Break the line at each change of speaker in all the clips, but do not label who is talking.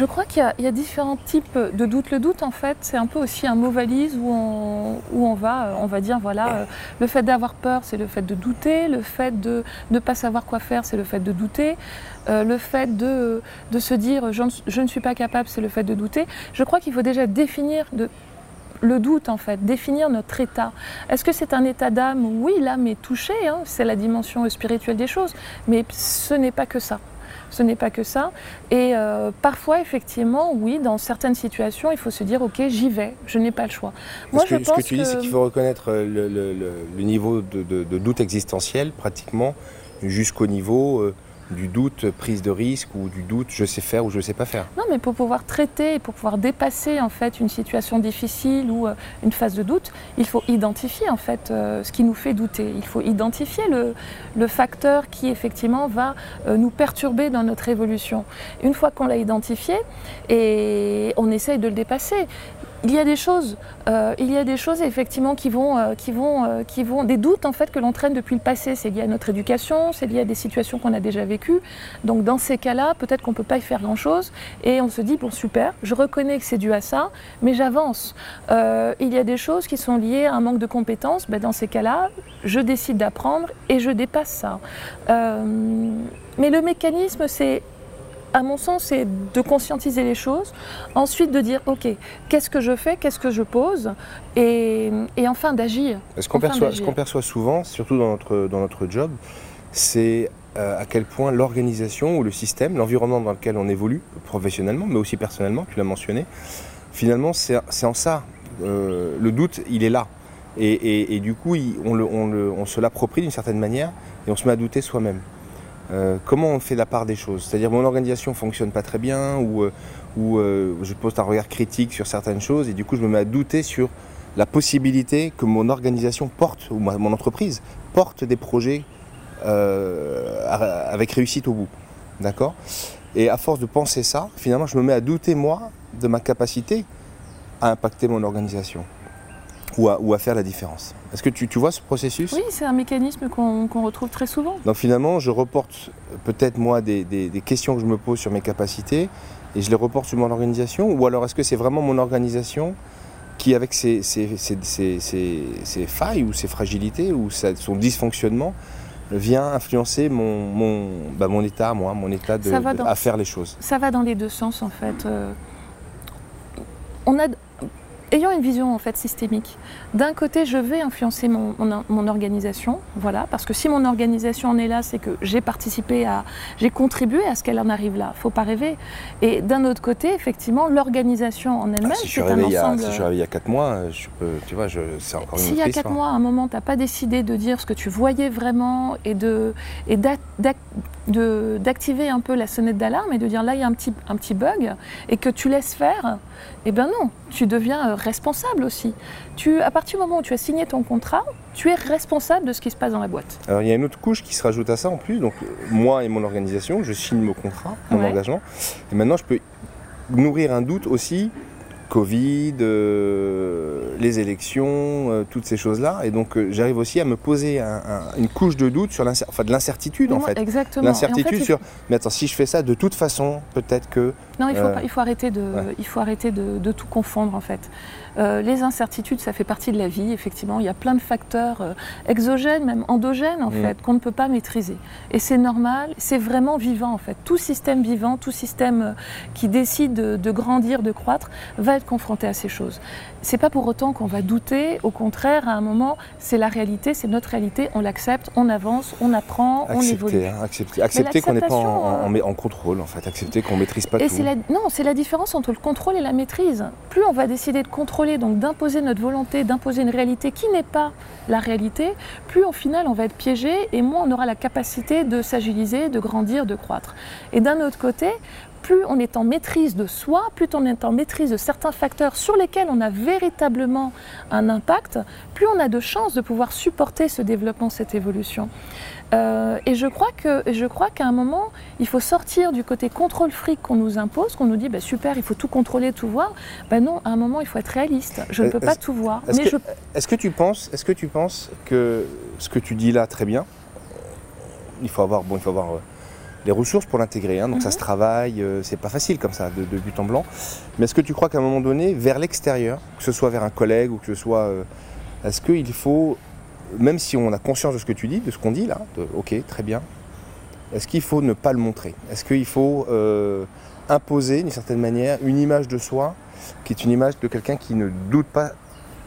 Je crois qu'il y, a différents types de doutes. Le doute, en fait, c'est un peu aussi un mot valise où on, va, on va dire, voilà, euh, le fait d'avoir peur, c'est le fait de douter, le fait de ne pas savoir quoi faire, c'est le fait de douter, euh, le fait de, se dire je ne, suis pas capable, c'est le fait de douter. Je crois qu'il faut déjà définir le doute en fait, définir notre état. Est-ce que c'est un état d'âme? Oui, l'âme est touchée, hein, c'est la dimension spirituelle des choses, mais ce n'est pas que ça. Ce n'est pas que ça. Et euh, parfois, effectivement, oui, dans certaines situations, il faut se dire, OK, j'y vais, je n'ai pas le choix.
Moi, je ce que tu dis, c'est qu'il faut reconnaître le, niveau de, doute existentiel, pratiquement, jusqu'au niveau... Euh, du doute, prise de risque ou du doute, je sais faire ou je ne sais pas faire.
Non, mais pour pouvoir traiter, pour pouvoir dépasser en fait une situation difficile ou euh, une phase de doute, il faut identifier en fait euh, ce qui nous fait douter. Il faut identifier le, facteur qui effectivement va euh, nous perturber dans notre évolution. Une fois qu'on l'a identifié, et on essaye de le dépasser il y a des choses, euh, il y a des choses effectivement qui vont, euh, qui vont, euh, qui vont, des doutes en fait que l'on traîne depuis le passé. C'est lié à notre éducation, c'est lié à des situations qu'on a déjà vécues. Donc dans ces cas-là, peut-être qu'on peut pas y faire grand-chose et on se dit bon super, je reconnais que c'est dû à ça, mais j'avance. il y a des choses qui sont liées à un manque de compétences. Ben, dans ces cas-là, je décide d'apprendre et je dépasse ça. mais le mécanisme, c'est à mon sens, c'est de conscientiser les choses, ensuite de dire, OK, qu'est-ce que je fais, qu'est-ce que je pose, et, enfin d'agir.
Ce qu'on perçoit, souvent, surtout dans notre, dans notre job, c'est euh, à quel point l'organisation ou le système, l'environnement dans lequel on évolue, professionnellement, mais aussi personnellement, tu l'as mentionné, finalement, c'est en ça. Euh, le doute, il est là. Et, du coup, on, on se l'approprie d'une certaine manière et on se met à douter soi-même. Euh, comment on fait la part des choses? C'est-à-dire mon organisation fonctionne pas très bien ou, euh, euh, je pose un regard critique sur certaines choses et du coup je me mets à douter sur la possibilité que mon organisation porte ou mon entreprise porte des projets avec réussite au bout. D'accord? Et à force de penser ça, finalement je me mets à douter moi de ma capacité à impacter mon organisation ou à, faire la différence. Est-ce que tu, vois ce processus?
Oui, c'est un mécanisme qu'on retrouve très souvent.
Donc finalement, je reporte peut-être moi des, questions que je me pose sur mes capacités et je les reporte sur mon organisation ou alors est-ce que c'est vraiment mon organisation qui, avec ses, failles ou ses fragilités ou son dysfonctionnement, vient influencer mon, mon, bah, mon état, moi, mon état de, à faire les choses?
Ça va dans les deux sens en fait. Euh, on a ayant une vision en fait systémique. D'un côté, je vais influencer mon, mon, organisation, voilà, parce que si mon organisation en est là, c'est que j'ai participé à, j'ai contribué à ce qu'elle en arrive là. Faut pas rêver. Et d'un autre côté, effectivement, l'organisation en elle-même,
ah, si c'est un ensemble. si je suis arrivé il y a 4 mois, je peux, tu vois, je, c'est encore une
Si il y a 4 mois, à un moment, tu n'as pas décidé de dire ce que tu voyais vraiment et de et d'activer un peu la sonnette d'alarme et de dire là il y a un petit, un petit bug et que tu laisses faire, eh bien non, tu deviens euh, responsable aussi. Tu, à partir du moment où tu as signé ton contrat, tu es responsable de ce qui se passe dans la boîte.
Alors il y a une autre couche qui se rajoute à ça en plus. Donc moi et mon organisation, je signe mon contrat, mon engagement. Et maintenant je peux nourrir un doute aussi Covid, euh, les élections, euh, toutes ces choses-là. Et donc, euh, j'arrive aussi à me poser une couche de doute sur enfin, de l'incertitude, en fait.
Exactement.
L'incertitude sur, mais attends, si je fais ça, de toute façon, peut-être que...
Non, il faut, il faut arrêter, de, il faut arrêter de, tout confondre, en fait. les incertitudes, ça fait partie de la vie, effectivement. Il y a plein de facteurs exogènes, même endogènes, en mm. fait, qu'on ne peut pas maîtriser. Et c'est normal, c'est vraiment vivant, en fait. Tout système vivant, tout système qui décide de, de grandir, de croître, va confronté à ces choses. C'est pas pour autant qu'on va douter, au contraire, à un moment, c'est la réalité, c'est notre réalité, on l'accepte, on avance, on apprend, on évolue.
Hein, accepter, accepter qu'on n'est pas en, en, contrôle, en fait, accepter qu'on maîtrise pas
et
tout.
Non, c'est la différence entre le contrôle et la maîtrise. Plus on va décider de contrôler, donc d'imposer notre volonté, d'imposer une réalité qui n'est pas la réalité, plus au final on va être piégé et moins on aura la capacité de s'agiliser, de grandir, de croître. Et d'un autre côté, plus on est en maîtrise de soi, plus on est en maîtrise de certains facteurs sur lesquels on a véritablement un impact, plus on a de chances de pouvoir supporter ce développement, cette évolution. Euh, et je crois que je crois qu'à un moment, il faut sortir du côté contrôle fric qu'on nous impose, qu'on nous dit bah, super, il faut tout contrôler, tout voir. Ben non, à un moment, il faut être réaliste. Je ne peux pas tout voir.
Est-ce que, est que, tu penses, est-ce que tu penses que ce que tu dis là, très bien, il faut avoir bon, il faut avoir euh, les ressources pour l'intégrer. Hein. donc ça
Mhm.
se travaille, euh, c'est pas facile comme ça, de, de but en blanc. Mais est-ce que tu crois qu'à un moment donné, vers l'extérieur, que ce soit vers un collègue ou que ce soit. euh, est-ce qu'il faut, même si on a conscience de ce que tu dis, de ce qu'on dit là, de, ok, très bien, est-ce qu'il faut ne pas le montrer? Est-ce qu'il faut euh, imposer d'une certaine manière une image de soi qui est une image de quelqu'un qui ne doute pas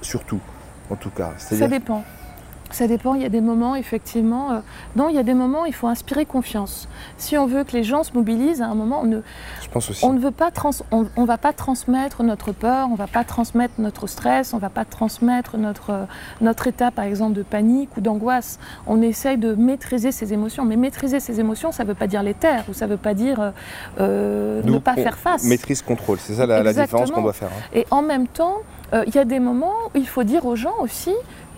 sur tout, en tout cas
Ça dépend. Ça dépend, il y a des moments, effectivement. euh, non, il y a des moments, il faut inspirer confiance. Si on veut que les gens se mobilisent, à un moment, on ne,
je pense aussi.
on ne veut pas trans, on, on va pas transmettre notre peur, on va pas transmettre notre stress, on va pas transmettre notre, euh, notre état, par exemple, de panique ou d'angoisse. On essaye de maîtriser ses émotions. Mais maîtriser ses émotions, ça ne veut pas dire les taire ou ça ne veut pas dire euh, euh, ne pas faire face.
Maîtrise contrôle, c'est ça la, la différence qu'on doit faire. hein.
Et en même temps, il y a des moments où il faut dire aux gens aussi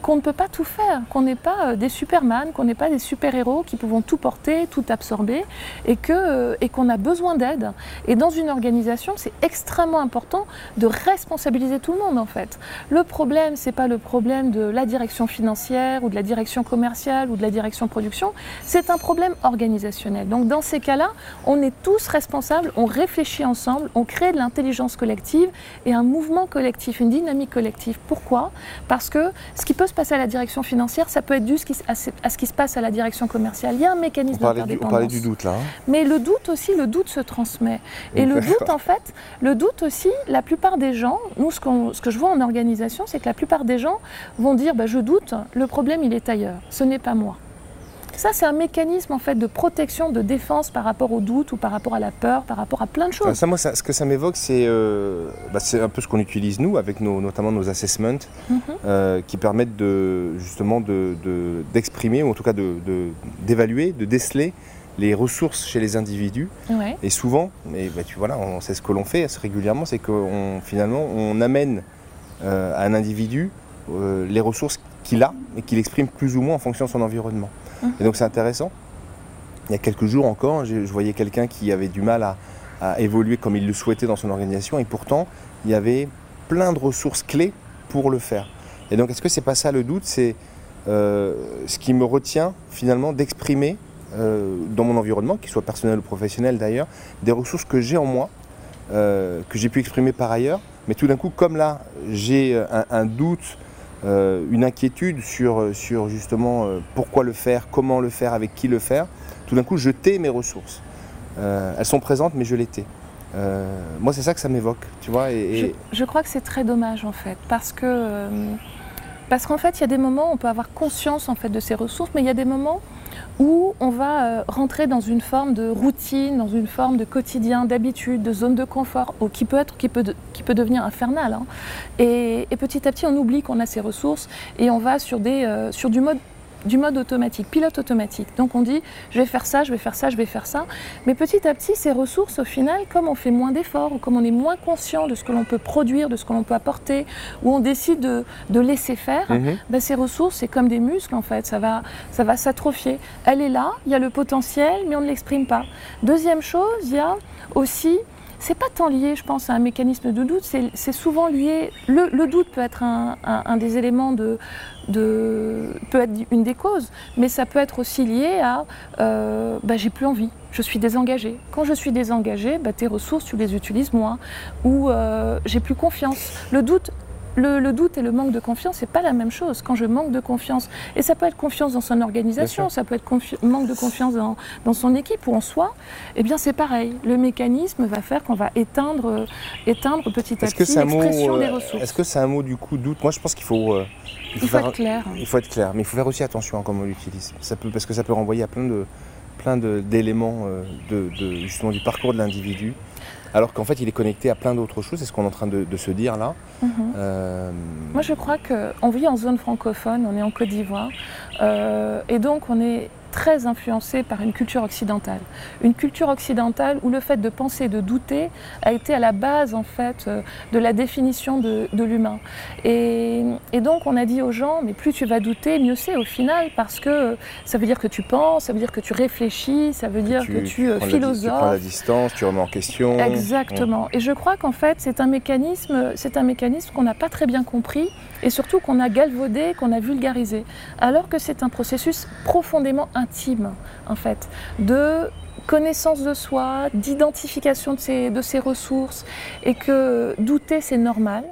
qu'on ne peut pas tout faire, qu'on n'est pas euh, des superman, qu'on n'est pas des super-héros qui pouvons tout porter, tout absorber, et que euh, et qu'on a besoin d'aide. Et dans une organisation, c'est extrêmement important de responsabiliser tout le monde en fait. Le problème, c'est pas le problème de la direction financière ou de la direction commerciale ou de la direction production, c'est un problème organisationnel. Donc dans ces cas-là, on est tous responsables, on réfléchit ensemble, on crée de l'intelligence collective et un mouvement collectif, une dynamique collective. Pourquoi? Parce que ce qui peut se passer à la direction financière, ça peut être dû à ce qui se passe à la direction commerciale. Il y a un
On
mécanisme
parlait, du, on parlait
d'interdépendance.
du doute là. hein.
Mais le doute aussi, le doute se transmet. Et le doute, en fait, le doute aussi, la plupart des gens, nous, ce que je vois en organisation, c'est que la plupart des gens vont dire bah, Je doute, le problème, il est ailleurs, ce n'est pas moi. Ça, c'est un mécanisme en fait de protection, de défense par rapport au doute ou par rapport à la peur, par rapport à plein de
Enfin,
choses.
ça, moi, ça- ce que ça m'évoque, c'est euh, bah, c'est un peu ce qu'on utilise nous, avec nos, notamment nos assessments,
Mhm.
euh, qui permettent de, justement de- de- d'exprimer, ou en tout cas de- d'évaluer, de, déceler les ressources chez les individus.
Ouais.
Et souvent, et bah, tu vois là, on sait ce que l'on fait assez régulièrement, c'est qu'on finalement on amène euh, à un individu euh, les ressources qu'il a et qu'il exprime plus ou moins en fonction de son environnement. Et donc c'est intéressant. Il y a quelques jours encore, je voyais quelqu'un qui avait du mal à, évoluer comme il le souhaitait dans son organisation, et pourtant il y avait plein de ressources clés pour le faire. Et donc est-ce que c'est pas ça le doute? C'est euh, ce qui me retient finalement d'exprimer euh, dans mon environnement, qu'il soit personnel ou professionnel d'ailleurs, des ressources que j'ai en moi, euh, que j'ai pu exprimer par ailleurs, mais tout d'un coup, comme là, j'ai un, doute, une inquiétude sur, sur justement euh, pourquoi le faire, comment le faire, avec qui le faire, tout d'un coup, je tais mes ressources. Euh, elles sont présentes, mais je les tais. Euh, moi, c'est ça que ça m'évoque, tu vois. Et,
Je, crois que c'est très dommage en fait, parce que euh, parce qu'en fait, il y a des moments où on peut avoir conscience en fait de ces ressources, mais il y a des moments où on va euh, rentrer dans une forme de routine, dans une forme de quotidien, d'habitude, de zone de confort, qui peut être, qui peut, qui peut devenir infernal. hein. Et, et petit à petit, on oublie qu'on a ces ressources et on va sur des, euh, sur du mode du mode automatique, pilote automatique. Donc on dit je vais faire ça, je vais faire ça, je vais faire ça. Mais petit à petit, ces ressources, au final, comme on fait moins d'efforts, ou comme on est moins conscient de ce que l'on peut produire, de ce que l'on peut apporter, ou on décide de, de laisser faire,
Mhm.
ben, ces ressources, c'est comme des muscles en fait, ça va, ça va s'atrophier. Elle est là, il y a le potentiel, mais on ne l'exprime pas. Deuxième chose, il y a aussi, c'est pas tant lié, je pense, à un mécanisme de doute, c'est souvent lié, le, doute peut être un, des éléments de, de, peut être une des causes, mais ça peut être aussi lié à, euh, bah, j'ai plus envie, je suis désengagée. Quand je suis désengagée, bah, tes ressources, tu les utilises moins, ou euh, j'ai plus confiance. Le doute, le, le doute et le manque de confiance, c'est pas la même chose. Quand je manque de confiance, et ça peut être confiance dans son organisation, ça peut être manque de confiance dans, dans son équipe ou en soi, eh bien c'est pareil. Le mécanisme va faire qu'on va éteindre, euh, éteindre petit à petit l'expression des
euh,
ressources.
Est-ce que c'est un mot du coup doute? Moi, je pense qu'il faut, euh, il
Il faut
faire-
être clair.
Il faut être clair, mais il faut faire aussi attention à comment on l'utilise. Ça peut, parce que ça peut renvoyer à plein de plein de- d'éléments euh, de, de- justement du parcours de l'individu, alors qu'en fait il est connecté à plein d'autres choses. C'est ce qu'on est en train de, de se dire là.
Mhm.
Euh,
Moi, je crois qu'on vit en zone francophone, on est en Côte d'Ivoire, euh, et donc on est très influencé par une culture occidentale. Une culture occidentale où le fait de penser, de douter, a été à la base en fait euh, de la définition de, de l'humain. Et, et donc on a dit aux gens, mais plus tu vas douter, mieux c'est au final, parce que ça veut dire que tu penses, ça veut dire que tu réfléchis, ça veut dire que tu, euh,
la, tu prends la
philosophes.
distance, tu remets en question.
Exactement. Et je crois qu'en fait, c'est un mécanisme, c'est un mécanisme qu'on n'a pas très bien compris et surtout qu'on a galvaudé, qu'on a vulgarisé, alors que c'est un processus profondément intime, en fait, de connaissance de soi, d'identification de ses, de ses ressources et que douter c'est normal.